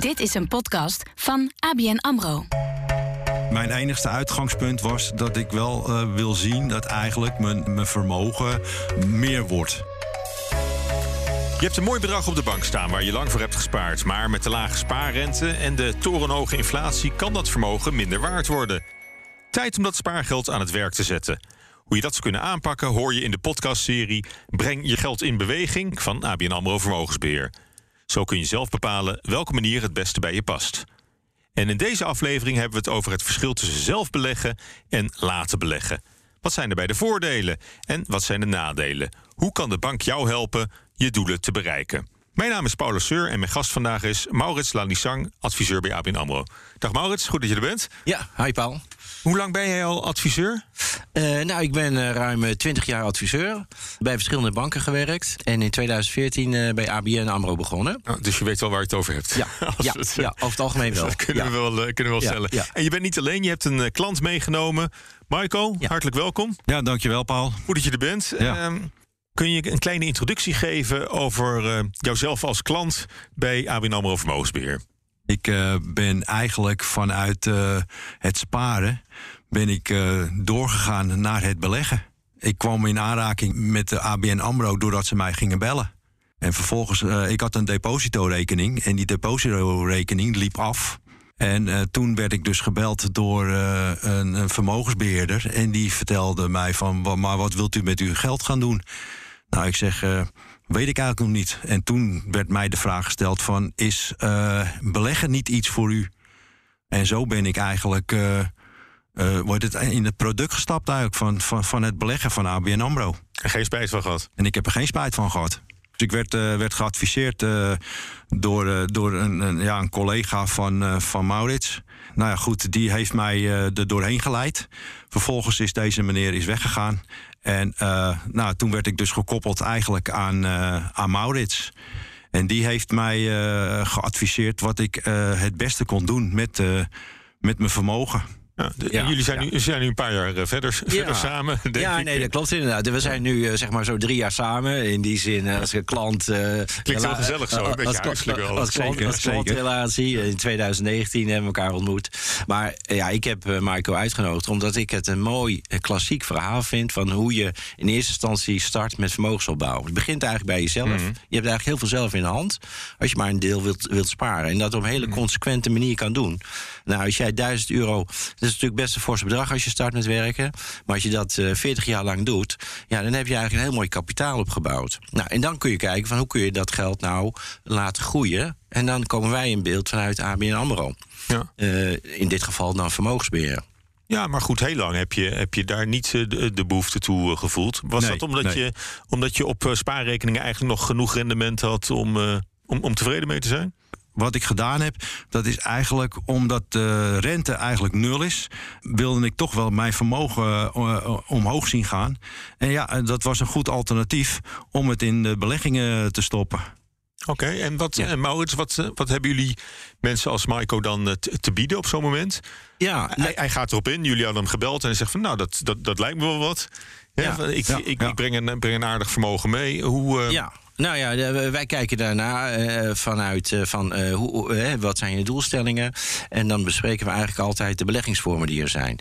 Dit is een podcast van ABN AMRO. Mijn enigste uitgangspunt was dat ik wel uh, wil zien dat eigenlijk mijn, mijn vermogen meer wordt. Je hebt een mooi bedrag op de bank staan waar je lang voor hebt gespaard. Maar met de lage spaarrente en de torenhoge inflatie kan dat vermogen minder waard worden. Tijd om dat spaargeld aan het werk te zetten. Hoe je dat zou kunnen aanpakken hoor je in de podcastserie Breng je geld in beweging van ABN AMRO Vermogensbeheer. Zo kun je zelf bepalen welke manier het beste bij je past. En in deze aflevering hebben we het over het verschil tussen zelf beleggen en laten beleggen. Wat zijn erbij de voordelen en wat zijn de nadelen? Hoe kan de bank jou helpen je doelen te bereiken? Mijn naam is Paulus Seur en mijn gast vandaag is Maurits Lanisang, adviseur bij ABN AMRO. Dag Maurits, goed dat je er bent. Ja, hi Paul. Hoe lang ben jij al adviseur? Uh, nou, ik ben uh, ruim 20 jaar adviseur. Bij verschillende banken gewerkt. En in 2014 uh, bij ABN AMRO begonnen. Oh, dus je weet wel waar je het over hebt. Ja, ja, het, ja over het algemeen wel. Dat kunnen, we wel, kunnen we wel stellen. En je bent niet alleen, je hebt een klant meegenomen. Marco, hartelijk welkom. Ja, dankjewel Paul. Goed dat je er bent. Kun je een kleine introductie geven over jouzelf als klant bij ABN AMRO Vermogensbeheer? Ik uh, ben eigenlijk vanuit uh, het sparen ben ik doorgegaan naar het beleggen. Ik kwam in aanraking met de ABN AMRO doordat ze mij gingen bellen. En vervolgens, ik had een depositorekening en die depositorekening liep af. En toen werd ik dus gebeld door een, een, vermogensbeheerder. En die vertelde mij van, maar wat wilt u met uw geld gaan doen? Nou, ik zeg, Weet ik eigenlijk nog niet. En toen werd mij de vraag gesteld van... is uh, beleggen niet iets voor u? En zo ben ik eigenlijk uh, wordt het in het product gestapt eigenlijk... Van, van, van het beleggen van ABN AMRO. En geen spijt van gehad? En ik heb er geen spijt van gehad. Dus ik werd, werd geadviseerd door, door een, een, ja, een collega van, van Maurits. Nou ja, goed, die heeft mij er doorheen geleid. Vervolgens is deze meneer is weggegaan. En uh, nou, toen werd ik dus gekoppeld eigenlijk aan, uh, aan Maurits. En die heeft mij uh, geadviseerd wat ik het beste kon doen met, met mijn vermogen. Ja, jullie zijn, nu, zijn nu een paar jaar eh, verder, verder samen. Denk ja, nee, dat klopt inderdaad. We zijn nu eh, zeg maar zo drie jaar samen. In die zin, eh, als een klant. Klinkt wel gezellig zo, een beetje huiselijk wel. Als, klant, als klantrelatie. In 2019 hebben we elkaar ontmoet. Maar ja, ik heb Marco uitgenodigd omdat ik het een mooi klassiek verhaal vind van hoe je in eerste instantie start met vermogensopbouw. Het begint eigenlijk bij jezelf. Mhm. Je hebt eigenlijk heel veel zelf in de hand. Als je maar een deel wilt, wilt sparen. En dat op een hele mhm. consequente manier kan doen. Nou, als jij 1000 euro is natuurlijk best een fors bedrag als je start met werken. Maar als je dat uh, eh, 40 jaar lang doet, ja, dan heb je eigenlijk een heel mooi kapitaal opgebouwd. Nou, en dan kun je kijken van hoe kun je dat geld nou laten groeien. En dan komen wij in beeld vanuit ABN AMRO. Ja. Uh, in dit geval dan vermogensbeheer. Ja, maar goed, heel lang heb je, heb je daar niet eh, de, de behoefte toe gevoeld. Was dat omdat, je, omdat je op spaarrekeningen eigenlijk nog genoeg rendement had om, om, om tevreden mee te zijn? Wat ik gedaan heb, dat is eigenlijk omdat de rente eigenlijk nul is, wilde ik toch wel mijn vermogen uh, omhoog zien gaan. En ja, dat was een goed alternatief om het in de beleggingen te stoppen. Oké, en wat, en Maurits, wat, wat hebben jullie mensen als Maiko dan te, bieden op zo'n moment? Ja, hij, hij, gaat erop in, jullie hadden hem gebeld en hij zegt van nou, dat, dat, dat lijkt me wel wat. Ja, ik, ik, ik, breng, een, breng een aardig vermogen mee. Hoe, uh... Nou ja, wij kijken daarna uh, vanuit uh, van uh, hoe, wat zijn je doelstellingen. En dan bespreken we eigenlijk altijd de beleggingsvormen die er zijn.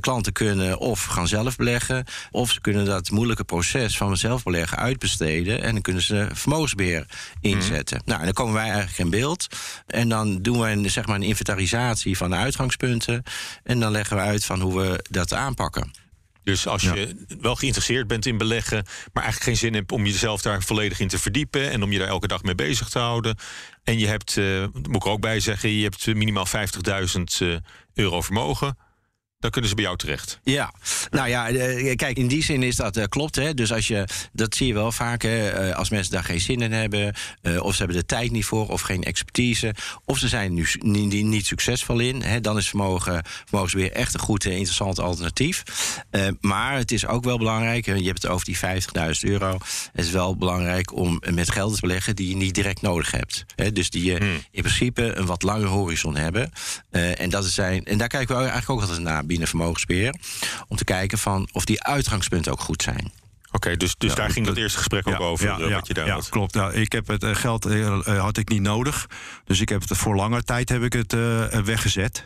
klanten kunnen of gaan zelf beleggen, of ze kunnen dat moeilijke proces van zelf beleggen uitbesteden. En dan kunnen ze vermogensbeheer inzetten. Mhm. Nou, en dan komen wij eigenlijk in beeld. En dan doen we een, zeg maar een inventarisatie van de uitgangspunten. En dan leggen we uit van hoe we dat aanpakken. Dus als je wel geïnteresseerd bent in beleggen, maar eigenlijk geen zin hebt om jezelf daar volledig in te verdiepen en om je daar elke dag mee bezig te houden. En je hebt, uh, moet ik er ook bij zeggen, je hebt minimaal 50.000 uh, euro vermogen dan kunnen ze bij jou terecht. Ja, nou ja, eh, kijk, in die zin is dat uh, klopt. Hè? Dus als je, dat zie je wel vaak, hè, eh, als mensen daar geen zin in hebben, of ze hebben de tijd niet voor, of geen expertise, of ze zijn nu niet, niet succesvol in, hè, dan is vermogen, vermogensbeheer echt een goed, interessant alternatief. maar het is ook wel belangrijk, je hebt het over die 50.000 euro. Het is wel belangrijk om met geld te beleggen die je niet direct nodig hebt. Hè? Dus die je hmm. in principe een wat langere horizon hebben. en, dat zijn, en daar kijken we eigenlijk ook altijd naar binnen vermogensbeheer. Om te kijken van of die uitgangspunten ook goed zijn. Oké, dus, dus Ja, daar ging dat eerste gesprek ook over, eh, wat je daar ja, had. klopt. Nou, ik heb het eh, geld eh, had ik niet nodig. Dus ik heb het voor lange tijd heb ik het weggezet.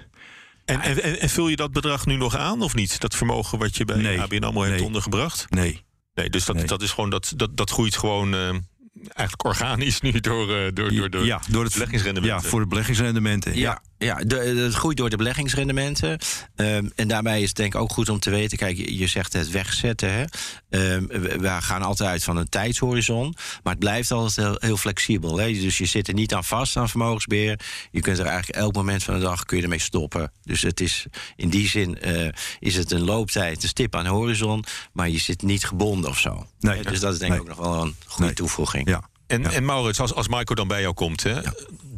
En, en, en, vul je dat bedrag nu nog aan of niet? Dat vermogen wat je bij Nee. ABN AMRO hebt ondergebracht? Nee. Nee, dus dat, Nee. dat is gewoon dat, dat, dat groeit gewoon eigenlijk organisch nu door, door, door, door ja, door het beleggingsrendementen. Ja, voor de beleggingsrendementen. Ja, ja de, het groeit door de beleggingsrendementen. Ehm, en daarbij is het denk ik ook goed om te weten... kijk, je, je zegt het wegzetten. Hè? Ehm, we, we gaan altijd uit van een tijdshorizon. Maar het blijft altijd heel, heel flexibel. Hè? Dus je zit er niet aan vast aan vermogensbeheer. Je kunt er eigenlijk elk moment van de dag kun je ermee stoppen. Dus het is, in die zin eh, is het een looptijd, een stip aan de horizon... maar je zit niet gebonden of zo. Nee. Hè? Dus dat is denk ik Nee. ook nog wel een goede Nee. toevoeging. Ja. En, Ja. en Maurits, als, als Michael dan bij jou komt, hè,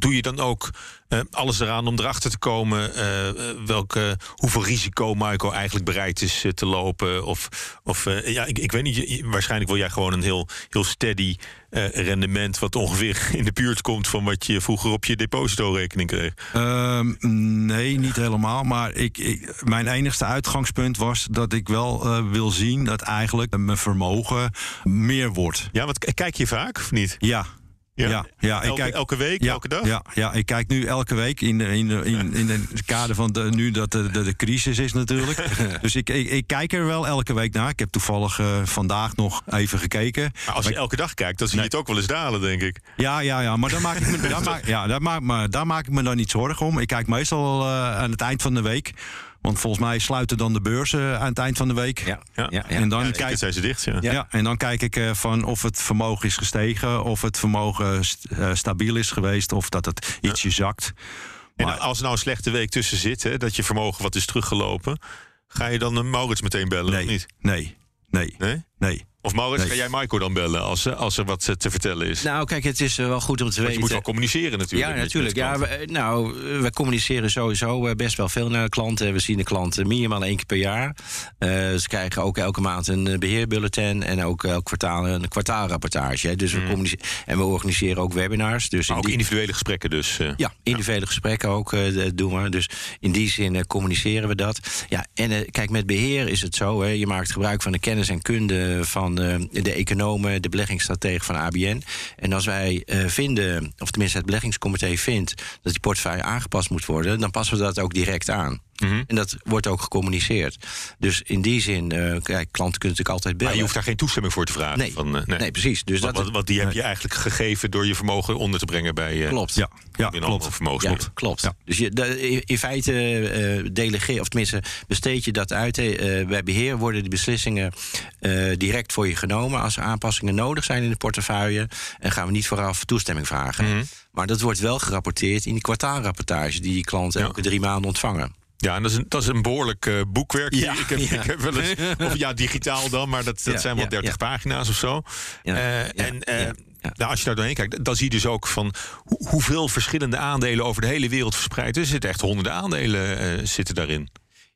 doe je dan ook eh, alles eraan om erachter te komen eh, eh, welke, hoeveel risico Michael eigenlijk bereid is te lopen? Of, of ja, ik, ik weet niet, waarschijnlijk wil jij gewoon een heel, heel steady rendement, wat ongeveer in de buurt komt van wat je vroeger op je depositorekening kreeg. Ehm, nee, niet helemaal. Maar ik, ik, mijn enigste uitgangspunt was dat ik wel wil zien dat eigenlijk mijn vermogen meer wordt. Ja, want kijk je vaak of niet? Ja. Ja, ja, ik elke, kijk- elke week, Ja, elke dag? Ja, ja, ik kijk nu elke week in, in, in, in het kader van de, nu dat de, de, de crisis is natuurlijk. dus ik, ik, ik kijk er wel elke week naar. Ik heb toevallig eh, vandaag nog even gekeken. Maar als je Maar elke dag kijkt, dan zie je het ook wel eens dalen, denk ik. Ja, ja, ja, maar daar maak ik me, daar maak, ja, daar maak, maar daar maak ik me dan niet zorgen om. Ik kijk meestal eh, aan het eind van de week. Want volgens mij sluiten dan de beurzen aan het eind van de week. Ja, Ja. ja, ja. En dan kijk zijn ze dicht, ja. Ja. en dan kijk ik eh, van of het vermogen is gestegen, of het vermogen st- eh, stabiel is geweest, of dat het ietsje zakt. En Maar- als er nou een slechte week tussen zit, hè, dat je vermogen wat is teruggelopen, ga je dan een Maurits meteen bellen of niet? nee, nee, Nee? nee. Of Maurits, Nee. ga jij Michael dan bellen als, eh, als er wat eh, te vertellen is? Nou, kijk, het is eh, wel goed om te Want weten. je moet wel communiceren natuurlijk. Ja, natuurlijk. Ja, we, nou, we communiceren sowieso best wel veel naar de klanten. We zien de klanten minimaal één keer per jaar. Ze krijgen ook elke maand een eh, beheerbulletin en ook elk kwartaal een kwartaalrapportage. hè. Dus we communiceren en we organiseren ook webinars. Dus. Maar in ook die- individuele gesprekken dus. ja, individuele gesprekken ook doen we. Dus in die zin communiceren we dat. Ja, en kijk, met beheer is het zo. Hè, je maakt gebruik van de kennis en kunde van eh, de economen, de beleggingsstrategen van ABN. En als wij eh, vinden, of tenminste het beleggingscomité vindt, dat die portefeuille aangepast moet worden, dan passen we dat ook direct aan. Mhm. En dat wordt ook gecommuniceerd. Dus in die zin, eh, kijk, klanten kunnen natuurlijk altijd bellen. Maar je hoeft daar geen toestemming voor te vragen. nee, Van, eh, nee. precies. Dus Want, dat want die heb je eigenlijk gegeven door je vermogen onder te brengen bij eh klopt. Ja, ja klopt. Ja, klopt. Ja. Dus je, de- in- feite delegeer, of tenminste besteed je dat uit. bij beheer worden de beslissingen direct voor je genomen. Als er aanpassingen nodig zijn in de portefeuille, en gaan we niet vooraf toestemming vragen. Mhm. Maar dat wordt wel gerapporteerd in die kwartaalrapportage die die klanten Ja. elke drie maanden ontvangen. Ja, en dat is een, dat is een behoorlijk eh, boekwerk. Ja, ik, heb, ja. ik heb wel eens, of ja, digitaal dan, maar dat, dat Ja, zijn wel ja, 30 ja. pagina's of zo. Eh, en eh. Nou, als je daar doorheen kijkt, dan zie je dus ook van hoe- hoeveel verschillende aandelen over de hele wereld verspreid. Er zitten echt honderden aandelen zitten daarin.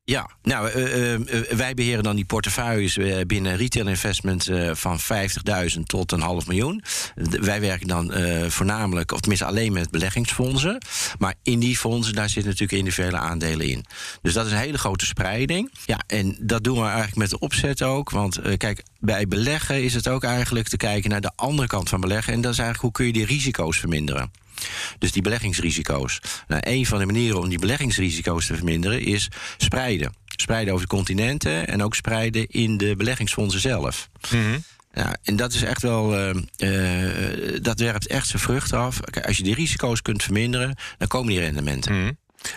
Ja, nou, eh, eh, wij beheren dan die portefeuilles eh, binnen retail investment eh, van 50.000 tot een half miljoen. Wij werken dan eh, voornamelijk, of tenminste alleen met beleggingsfondsen. Maar in die fondsen, daar zitten natuurlijk individuele aandelen in. Dus dat is een hele grote spreiding. Ja, en dat doen we eigenlijk met de opzet ook. Want eh, kijk, bij beleggen is het ook eigenlijk te kijken naar de andere kant van beleggen. En dat is eigenlijk hoe kun je die risico's verminderen. Dus die beleggingsrisico's. Nou, een van de manieren om die beleggingsrisico's te verminderen is spreiden. Spreiden over de continenten en ook spreiden in de beleggingsfondsen zelf. Ja, en dat is echt wel. eh, eh, dat werpt echt zijn vrucht af. Als je die risico's kunt verminderen, dan komen die rendementen. Mhm.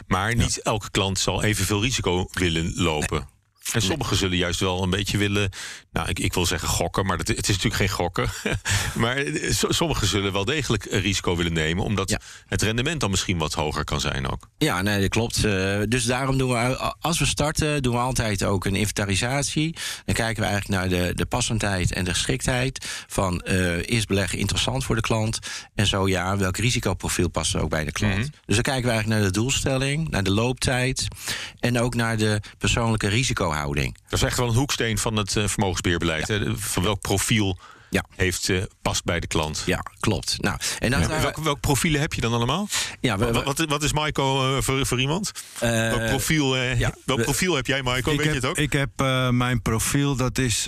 Maar niet elke klant zal evenveel risico willen lopen. En sommigen zullen juist wel een beetje willen, nou ik, ik wil zeggen gokken, maar dat, het is natuurlijk geen gokken. maar eh, so- sommigen zullen wel degelijk risico willen nemen, omdat Ja. het rendement dan misschien wat hoger kan zijn ook. Ja, nee, dat klopt. Eh, dus daarom doen we, als we starten, doen we altijd ook een inventarisatie. Dan kijken we eigenlijk naar de, de passendheid en de geschiktheid. Van eh, is beleggen interessant voor de klant? En zo ja, welk risicoprofiel past er ook bij de klant? Mhm. Dus dan kijken we eigenlijk naar de doelstelling, naar de looptijd en ook naar de persoonlijke risicohouding. Dat is echt wel een hoeksteen van het eh, vermogensbeheerbeleid. Van welk profiel Ja. heeft, uh, past bij de klant. Ja, klopt. Nou, en dan ja. welk, welk profielen heb je dan allemaal? Ja, we, wat, wat, wat, is Maiko uh, voor, voor iemand? Uh, welk profiel, ja, welk we, profiel heb jij, Maiko? Weet heb, je het ook? Ik heb mijn profiel, dat is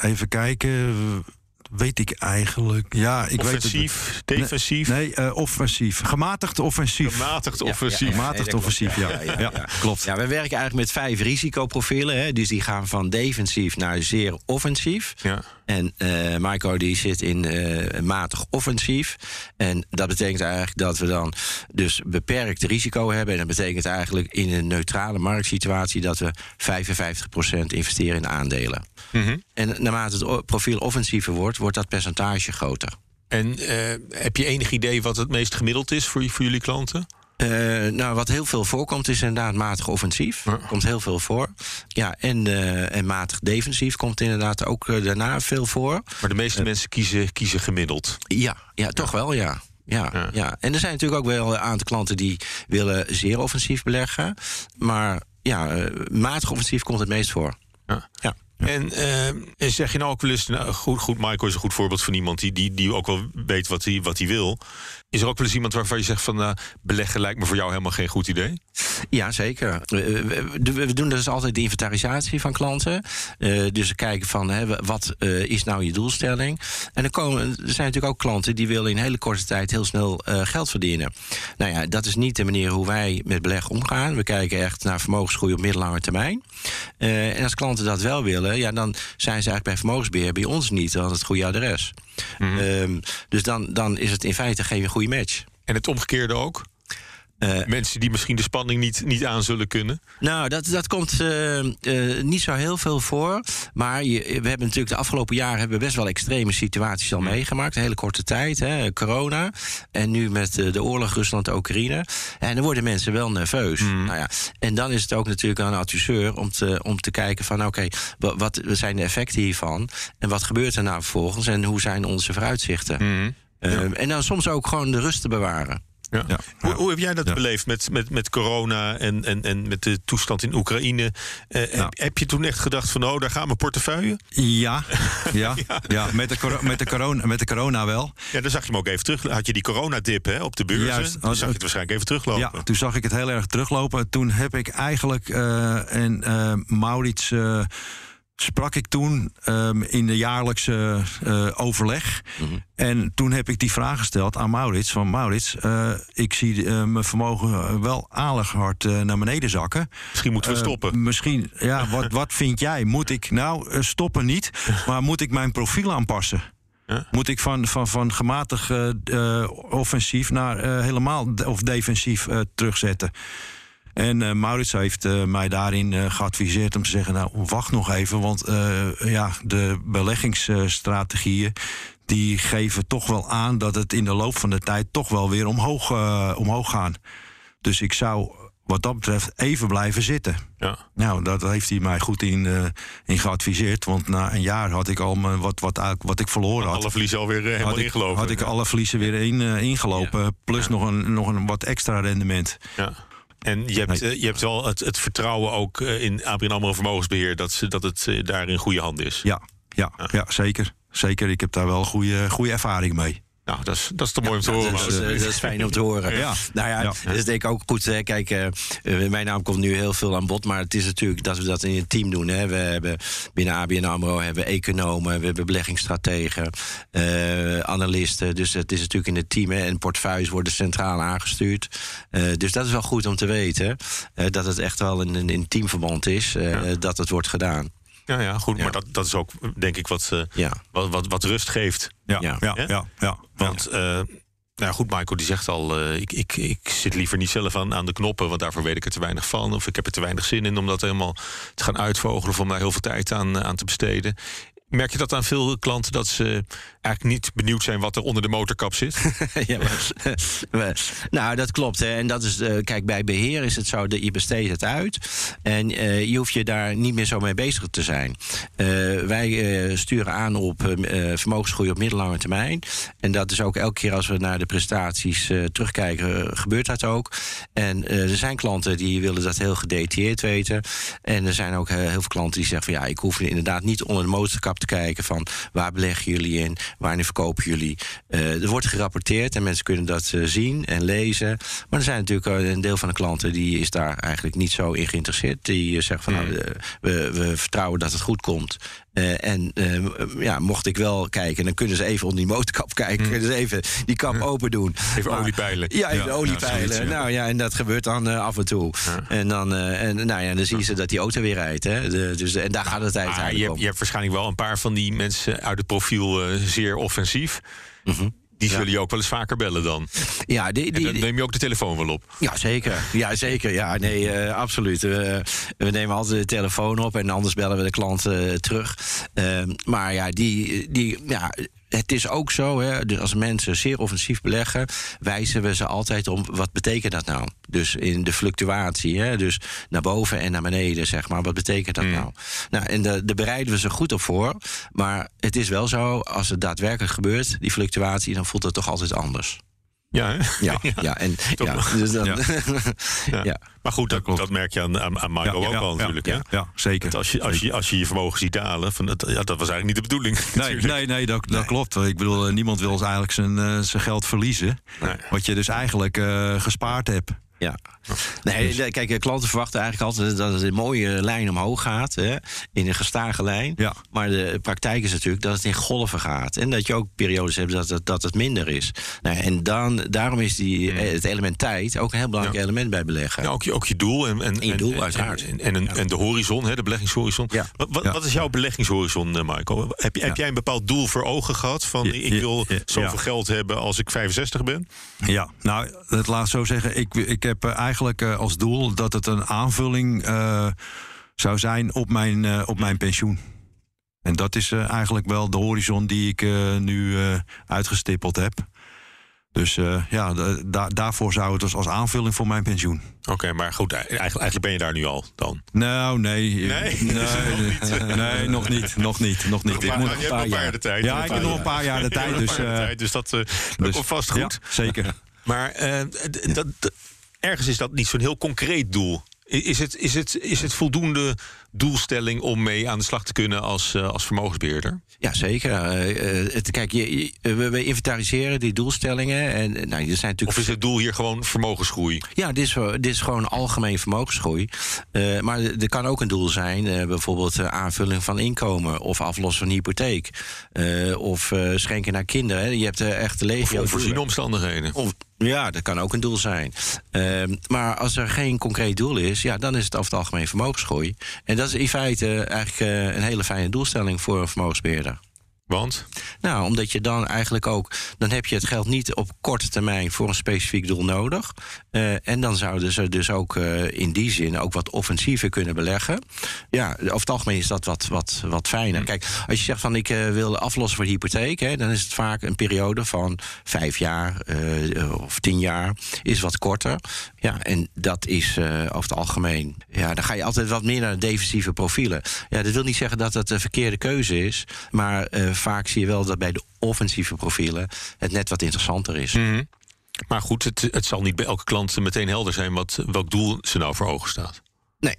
even kijken weet ik eigenlijk. Ja, ik offensief, weet het, defensief? Nee, nee uh, offensief. Gematigd offensief. Gematigd offensief. Ja, ja, Gematigd offensief, ja. Ja, klopt. Ja, we werken eigenlijk met vijf risicoprofielen. Hè. Dus die gaan van defensief naar zeer offensief. Ja. En uh, Marco die zit in uh, matig offensief. En dat betekent eigenlijk dat we dan dus beperkt risico hebben. En dat betekent eigenlijk in een neutrale marktsituatie dat we 55% investeren in aandelen. Mm -hmm. En naarmate het profiel offensiever wordt, wordt dat percentage groter. En uh, heb je enig idee wat het meest gemiddeld is voor, voor jullie klanten? Uh, nou, wat heel veel voorkomt is inderdaad matig offensief. Ja. Komt heel veel voor. Ja, en, uh, en matig defensief komt inderdaad ook uh, daarna veel voor. Maar de meeste mensen kiezen, kiezen gemiddeld. Ja, ja toch wel, ja. Ja, ja. ja. En er zijn natuurlijk ook wel een aantal klanten die willen zeer offensief beleggen. Maar ja, matig offensief komt het meest voor. Ja. En, uh, en zeg je nou ook wel eens, nou, goed, goed, Michael is een goed voorbeeld van iemand die, die, die ook wel weet wat hij wat wil. Is er ook wel eens iemand waarvan je zegt van uh, beleggen lijkt me voor jou helemaal geen goed idee? Ja, zeker. We, we, we doen dus altijd de inventarisatie van klanten. Dus we kijken van hè, wat is nou je doelstelling. En er, komen, er zijn natuurlijk ook klanten die willen in hele korte tijd heel snel geld verdienen. Nou ja, dat is niet de manier hoe wij met beleg omgaan. We kijken echt naar vermogensgroei op middellange termijn. en als klanten dat wel willen, ja, dan zijn ze eigenlijk bij vermogensbeheer bij ons niet dan het goede adres. Mm -hmm. um, dus dan, dan is het in feite geen goede match. En het omgekeerde ook? Uh, Mensen die misschien de spanning niet, niet aan zullen kunnen? Nou, dat, dat komt uh, uh, niet zo heel veel voor. Maar je, we hebben natuurlijk de afgelopen jaren hebben we best wel extreme situaties al meegemaakt. Een hele korte tijd. Hè, corona. En nu met de oorlog Rusland-Oekraïne. En dan worden mensen wel nerveus. Mm. Nou ja, en dan is het ook natuurlijk aan een adviseur om te, om te kijken van... oké, okay, wat, wat zijn de effecten hiervan? En wat gebeurt er nou vervolgens? En hoe zijn onze vooruitzichten? Mm. Ja. En dan soms ook gewoon de rust te bewaren. Ja. Ja. Hoe, hoe, heb jij dat beleefd met, met, met corona en, en, en met de toestand in Oekraïne? Uh, heb, heb, je toen echt gedacht van, oh, daar gaat mijn portefeuille? Ja, ja, ja. Met, de met, de corona, met de corona wel. Ja, dan zag je hem ook even terug. Had je die coronadip hè, op de beurzen? Juist, toen zag je het waarschijnlijk even teruglopen. Ja, toen zag ik het heel erg teruglopen. Toen heb ik eigenlijk uh, en uh, Maurits sprak ik toen um, in de jaarlijkse uh, overleg. Mm -hmm. En toen heb ik die vraag gesteld aan Maurits: van Maurits, uh, ik zie uh, mijn vermogen wel aardig hard naar beneden zakken. Misschien moeten we stoppen. Misschien, ja, wat, wat vind jij? Moet ik nou stoppen niet, maar moet ik mijn profiel aanpassen? Moet ik van, van, van gematigd offensief naar helemaal of defensief terugzetten? En uh, Maurits heeft uh, mij daarin uh, geadviseerd om te zeggen: Nou, wacht nog even, want ja, de beleggingsstrategieën. die geven toch wel aan dat het in de loop van de tijd toch wel weer omhoog, omhoog gaan. Dus ik zou wat dat betreft even blijven zitten. Ja. Nou, dat heeft hij mij goed in, in geadviseerd. Want na een jaar had ik al mijn, wat, wat, wat ik verloren had. Alle verliezen alweer helemaal had ik, ingelopen. Had ik alle verliezen weer in, ingelopen. Ja. Plus ja. nog, een, nog een wat extra rendement. Ja. En je hebt, nee. je hebt wel het, het, vertrouwen ook in ABN AMRO Vermogensbeheer... dat, ze, dat het daar in goede handen is. Ja, ja, ja. ja zeker. Zeker, ik heb daar wel goede, goede ervaring mee. Nou, dat is, dat is toch mooi om te ja, horen. Dat is, uh, dat is, fijn om te horen. ja. Nou ja, ja. dat is denk ik ook goed. Hè. Kijk, uh, mijn naam komt nu heel veel aan bod. Maar het is natuurlijk dat we dat in een team doen. Hè. We hebben binnen ABN AMRO hebben we economen, we hebben beleggingsstrategen, uh, analisten. Dus het is natuurlijk in het team. Hè. En portefeuilles worden centraal aangestuurd. dus dat is wel goed om te weten. dat het echt wel een, een, een teamverband is. dat het wordt gedaan. Ja, ja, goed. Ja. Maar dat, dat is ook, denk ik, wat, uh, ja. wat, wat, wat rust geeft. Ja, ja, ja. ja, ja Want, uh, nou goed, Michael die zegt al... Uh, ik, ik, ik zit liever niet zelf aan, aan de knoppen... want daarvoor weet ik er te weinig van. Of ik heb er te weinig zin in om dat helemaal te gaan uitvogelen... of om daar heel veel tijd aan, aan te besteden. Merk je dat aan veel klanten dat ze eigenlijk niet benieuwd zijn wat er onder de motorkap zit? ja, maar, nou, dat klopt. Hè. En dat is, uh, kijk, bij beheer is het zo dat je besteedt het uit. En uh, je hoeft je daar niet meer zo mee bezig te zijn. Uh, wij sturen aan op vermogensgroei op middellange termijn. En dat is ook elke keer als we naar de prestaties terugkijken, gebeurt dat ook. En er zijn klanten die willen dat heel gedetailleerd weten. En er zijn ook heel veel klanten die zeggen van ja, ik hoef inderdaad niet onder de motorkap te kijken van waar beleggen jullie in, wanneer verkopen jullie. Uh, er wordt gerapporteerd en mensen kunnen dat uh, zien en lezen. Maar er zijn natuurlijk een deel van de klanten die is daar eigenlijk niet zo in geïnteresseerd. Die zeggen van nou, we, we vertrouwen dat het goed komt. Uh, en uh, ja, mocht ik wel kijken, dan kunnen ze even onder die motorkap kijken. Mm. Kunnen ze even die kap open doen. Even maar, oliepeilen. Ja, even ja, oliepeilen. Ja, nou ja, en dat gebeurt dan uh, af en toe. En dan, en, nou ja, dan zien ze dat die auto weer rijdt. Hè. De, dus, en daar gaat het ah, je, om. Je hebt waarschijnlijk wel een paar van die mensen uit het profiel zeer offensief. Mm -hmm. Die zullen je ook wel eens vaker bellen dan. Ja, die, die, en dan neem je ook de telefoon wel op. Ja, zeker. Ja, zeker. Ja, nee, uh, absoluut. Uh, we nemen altijd de telefoon op en anders bellen we de klant uh, terug. maar ja, die, die, ja, het is ook zo, hè, dus als mensen zeer offensief beleggen, wijzen we ze altijd om wat betekent dat nou? Dus in de fluctuatie, hè, dus naar boven en naar beneden, zeg maar. Wat betekent dat mm. nou? Nou, en daar bereiden we ze goed op voor. Maar het is wel zo, als het daadwerkelijk gebeurt, die fluctuatie, dan voelt het toch altijd anders. Ja, ja, ja, en, ja, dus dan, ja. ja. Maar goed, dat, dat, merk je aan, aan, aan Michael ook al natuurlijk. Ja, ja, zeker. als, je, als, je, als je je vermogen ziet dalen, van dat, ja, dat was eigenlijk niet de bedoeling. Nee, nee, nee, dat, dat klopt. Ik bedoel, eh, niemand wil eigenlijk zijn, uh, zijn geld verliezen. Nee. Wat je dus eigenlijk uh, gespaard hebt. Ja. Nee, dus- kijk, klanten verwachten eigenlijk altijd dat het een mooie lijn omhoog gaat. Hè, in een gestage lijn. Ja. Maar de praktijk is natuurlijk dat het in golven gaat. En dat je ook periodes hebt dat het, dat het minder is. Nou, en dan, daarom is die, hmm. het element tijd ook een heel belangrijk element bij beleggen. Ja, ook, je, ook je doel. En, en, je doel, en, uiteraard. En, en, en, de horizon, hè, de beleggingshorizon. Wat, wat is jouw beleggingshorizon, eh, Michael? Heb, heb jij een bepaald doel voor ogen gehad? Van ik wil zoveel geld hebben als ik 65 ben? Ja, nou, het laat zo zeggen. Ik, ik heb eigenlijk eigenlijk als doel dat het een aanvulling uh, zou zijn op mijn, uh, op mijn pensioen. En dat is uh, eigenlijk wel de horizon die ik nu uitgestippeld heb. Dus ja, da daarvoor zou het dus als aanvulling voor mijn pensioen. Oké, okay, maar goed, eigenlijk, eigenlijk ben je daar nu al dan? Nou, nee. Nee, nee, nee, nee nog niet. Nog niet. Nog niet. ik moet nog een paar jaar de tijd. Ja, ik heb nog een paar jaar de tijd. Dus, dus dat, dat dus, komt vast goed. Ja, zeker. Maar dat ergens is dat niet zo'n heel concreet doel. Is het, is, het, is het voldoende doelstelling om mee aan de slag te kunnen als, uh, als vermogensbeheerder? Ja, zeker. Uh, het, kijk, je, we, we, inventariseren die doelstellingen. En, nou, er zijn natuurlijk... Of is het doel hier gewoon vermogensgroei? Ja, dit is, dit is gewoon algemeen vermogensgroei. Uh, maar er kan ook een doel zijn, bijvoorbeeld aanvulling van inkomen... of aflossen van hypotheek. of schenken naar kinderen. Je hebt echt legio... Of onvoorziene omstandigheden. Of, ja, dat kan ook een doel zijn. Uh, maar als er geen concreet doel is, ja, dan is het over het algemeen vermogensgroei. En dat is in feite eigenlijk uh, een hele fijne doelstelling voor een vermogensbeheerder. Want? Nou, omdat je dan eigenlijk ook... dan heb je het geld niet op korte termijn voor een specifiek doel nodig. Uh, en dan zouden ze dus ook uh, in die zin ook wat offensiever kunnen beleggen. Ja, over het algemeen is dat wat, wat, wat fijner. Kijk, als je zegt van ik uh, wil aflossen voor de hypotheek... Hè, dan is het vaak een periode van vijf jaar of tien jaar. Is wat korter. Ja, en dat is over het algemeen... Ja, dan ga je altijd wat meer naar de defensieve profielen. Ja, dat wil niet zeggen dat het een verkeerde keuze is... maar vaak zie je wel dat bij de offensieve profielen het net wat interessanter is. Mm -hmm. Maar goed, het, het zal niet bij elke klant meteen helder zijn wat, welk doel ze nou voor ogen staat. Nee,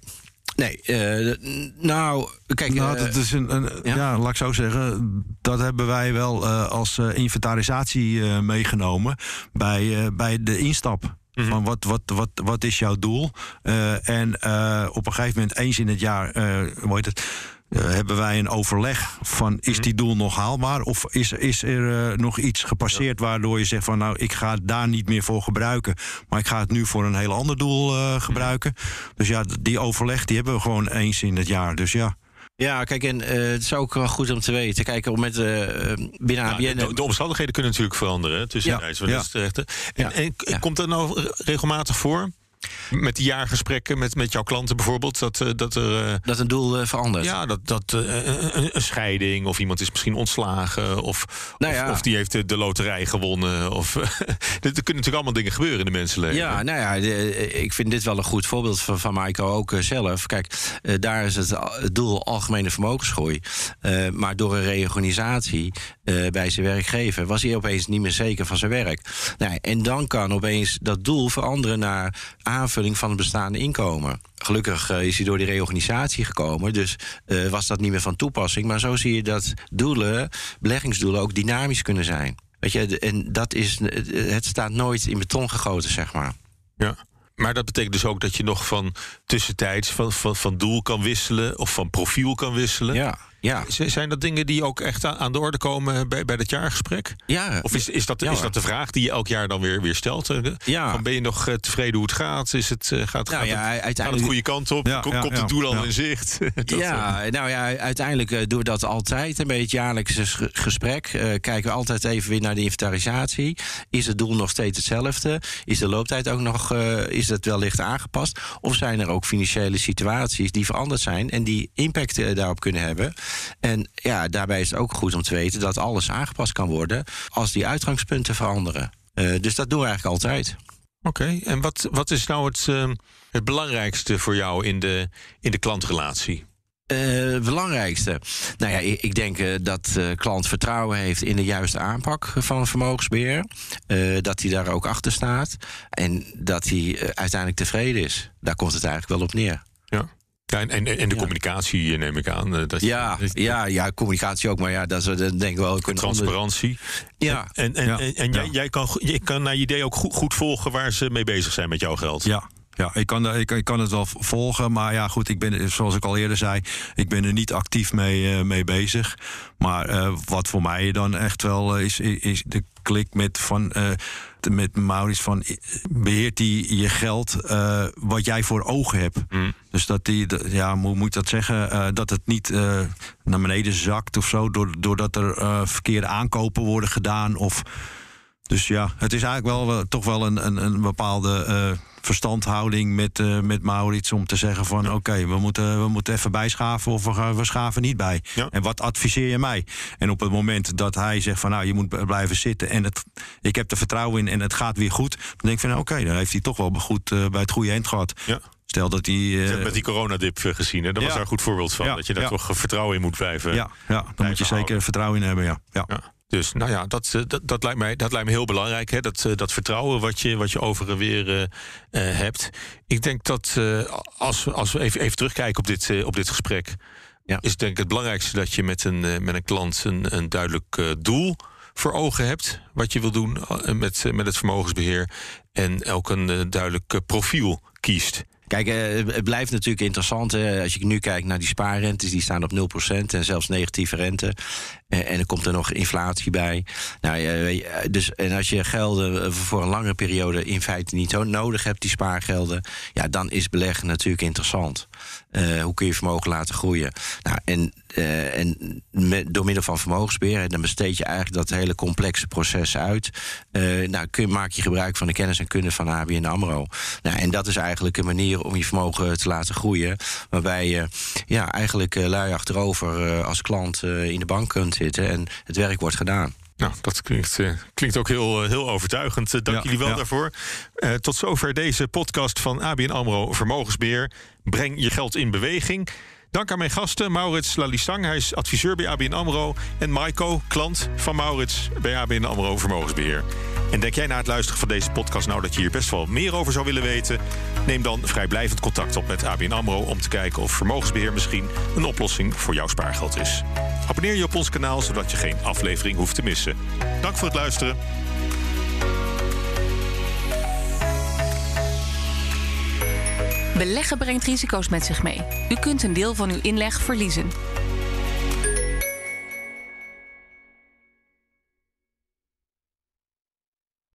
Nee, uh, nou, kijk... Nou, dat is een, een ja? ja? laat ik zo zeggen... dat hebben wij wel uh, als uh, inventarisatie meegenomen... bij, bij de instap. Mm -hmm. Van wat, wat, wat, wat is jouw doel? en op een gegeven moment, eens in het jaar... hoe heet het uh, hebben wij een overleg van is mhm. die doel nog haalbaar? Of is, is er uh, nog iets gepasseerd waardoor je zegt van nou ik ga het daar niet meer voor gebruiken, maar ik ga het nu voor een heel ander doel uh, gebruiken. Dus ja, die overleg die hebben we gewoon eens in het jaar. Dus ja. Ja, kijk, en uh, het is ook wel goed om te weten. Kijk, met, uh, binnen ABN... Ja, de, de, omstandigheden kunnen natuurlijk veranderen tussen ja. ja. En, ja. en, en komt dat nou regelmatig voor? Met die jaargesprekken met, met jouw klanten bijvoorbeeld, dat, uh, dat er. Uh, dat een doel uh, verandert. Ja, dat, dat een, een, scheiding, of iemand is misschien ontslagen, of, nou ja. of, of, die heeft de, de loterij gewonnen. Of, er kunnen natuurlijk allemaal dingen gebeuren in de mensenleven. Ja, nou ja, de, ik vind dit wel een goed voorbeeld van, van Maiko ook zelf. Kijk, daar is het, het doel algemene vermogensgroei. maar door een reorganisatie bij zijn werkgever was hij opeens niet meer zeker van zijn werk. Nou, en dan kan opeens dat doel veranderen naar aanvulling van het bestaande inkomen. Gelukkig is hij door die reorganisatie gekomen, dus was dat niet meer van toepassing. Maar zo zie je dat doelen, beleggingsdoelen, ook dynamisch kunnen zijn. Weet je, en dat is, het staat nooit in beton gegoten, zeg maar. Ja. Maar dat betekent dus ook dat je nog van tussentijds van, van, van doel kan wisselen of van profiel kan wisselen. Ja. Ja. Zijn dat dingen die ook echt aan de orde komen bij, bij dat jaargesprek? Ja. Of is, is, dat, is dat de vraag die je elk jaar dan weer, weer stelt? Ja. Van ben je nog eh, tevreden hoe het gaat? Is het, eh, gaat, nou, gaat, ja, het, uiteindelijk... gaat het goede kant op? Ja, komt het doel al in zicht? ja, nou ja, uiteindelijk doen we dat altijd. Een beetje jaarlijks gesprek. Uh, kijken we altijd even weer naar de inventarisatie. Is het doel nog steeds hetzelfde? Is de looptijd ook nog uh, is het wellicht aangepast? Of zijn er ook financiële situaties die veranderd zijn en die impact daarop kunnen hebben? En ja, daarbij is het ook goed om te weten dat alles aangepast kan worden als die uitgangspunten veranderen. Uh, dus dat doen we eigenlijk altijd. Oké, en wat, wat is nou het, uh, het belangrijkste voor jou in de, in de klantrelatie? Uh, belangrijkste. Nou ja, ik denk uh, dat de klant vertrouwen heeft in de juiste aanpak van vermogensbeheer. Dat hij daar ook achter staat. En dat hij uiteindelijk tevreden is. Daar komt het eigenlijk wel op neer. Ja. Ja, en, en, en de ja. communicatie neem ik aan. Dat ja, je, ja, ja, communicatie ook. Maar ja, dat is denk ik wel ook een Transparantie. Ja. En, en, ja. en, en jij, jij, kan, je kan naar je idee ook goed, goed volgen waar ze mee bezig zijn met jouw geld. Ja, ja, ik kan, ik, ik, kan het wel volgen. Maar ja, goed, ik ben, zoals ik al eerder zei, ik ben er niet actief mee, uh, mee bezig. Maar uh, wat voor mij dan echt wel is, is de klik met van. Met Maurits van beheert hij je geld uh, wat jij voor ogen hebt. Mm. Dus dat die, ja, hoe moet ik dat zeggen? Uh, dat het niet uh, naar beneden zakt of zo, doordat er verkeerde aankopen worden gedaan. Of, dus ja, het is eigenlijk wel toch wel een, een, een bepaalde verstandhouding met, uh, met Maurits om te zeggen van oké, okay, we, moeten, we moeten even bijschaven of we, we schaven niet bij. Ja. En wat adviseer je mij? En op het moment dat hij zegt van nou, je moet blijven zitten en het, ik heb er vertrouwen in en het gaat weer goed, dan denk ik van oké, okay, dan heeft hij toch wel goed uh, bij het goede eind gehad. Ja. Stel dat hij. Uh, je hebt met die coronadip gezien, hè? dat ja. was daar een goed voorbeeld van. Ja. Dat je daar ja. toch vertrouwen in moet blijven. Ja, ja dan moet je zeker vertrouwen in hebben. Ja. Ja. Dus nou ja, dat, dat, dat, lijkt, mij, dat lijkt me heel belangrijk. Hè? Dat, dat vertrouwen wat je, wat je over en weer uh, uh, hebt. Ik denk dat uh, als, als we even, even terugkijken op dit, op dit gesprek. Ja. Is denk ik het belangrijkste dat je met een, met een klant een, een duidelijk doel voor ogen hebt. Wat je wil doen met, met het vermogensbeheer. En ook een duidelijk profiel kiest. Kijk, het blijft natuurlijk interessant. Hè. Als je nu kijkt naar die spaarrentes, die staan op 0% en zelfs negatieve rente. En er komt er nog inflatie bij. Nou, uh, dus, en als je gelden voor een langere periode in feite niet nodig hebt, die spaargelden, ja, dan is beleggen natuurlijk interessant. hoe kun je vermogen laten groeien? Nou, en en door middel van vermogensbeheer, dan besteed je eigenlijk dat hele complexe proces uit. nou, kun, maak je gebruik van de kennis en kunde van ABN AMRO. Nou, en dat is eigenlijk een manier om je vermogen te laten groeien. Waarbij je ja, eigenlijk lui achterover als klant in de bank kunt zitten en het werk wordt gedaan. Nou, dat klinkt, uh, klinkt ook heel, heel overtuigend. Uh, dank Ja, jullie wel ja. daarvoor. Uh, tot zover deze podcast van ABN AMRO Vermogensbeheer. Breng je geld in beweging. Dank aan mijn gasten, Maurits Lalisang, hij is adviseur bij ABN AMRO... en Maiko, klant van Maurits bij ABN AMRO Vermogensbeheer. En denk jij na het luisteren van deze podcast nou dat je hier best wel meer over zou willen weten? Neem dan vrijblijvend contact op met ABN AMRO... om te kijken of vermogensbeheer misschien een oplossing voor jouw spaargeld is. Abonneer je op ons kanaal, zodat je geen aflevering hoeft te missen. Dank voor het luisteren. Beleggen brengt risico's met zich mee. U kunt een deel van uw inleg verliezen.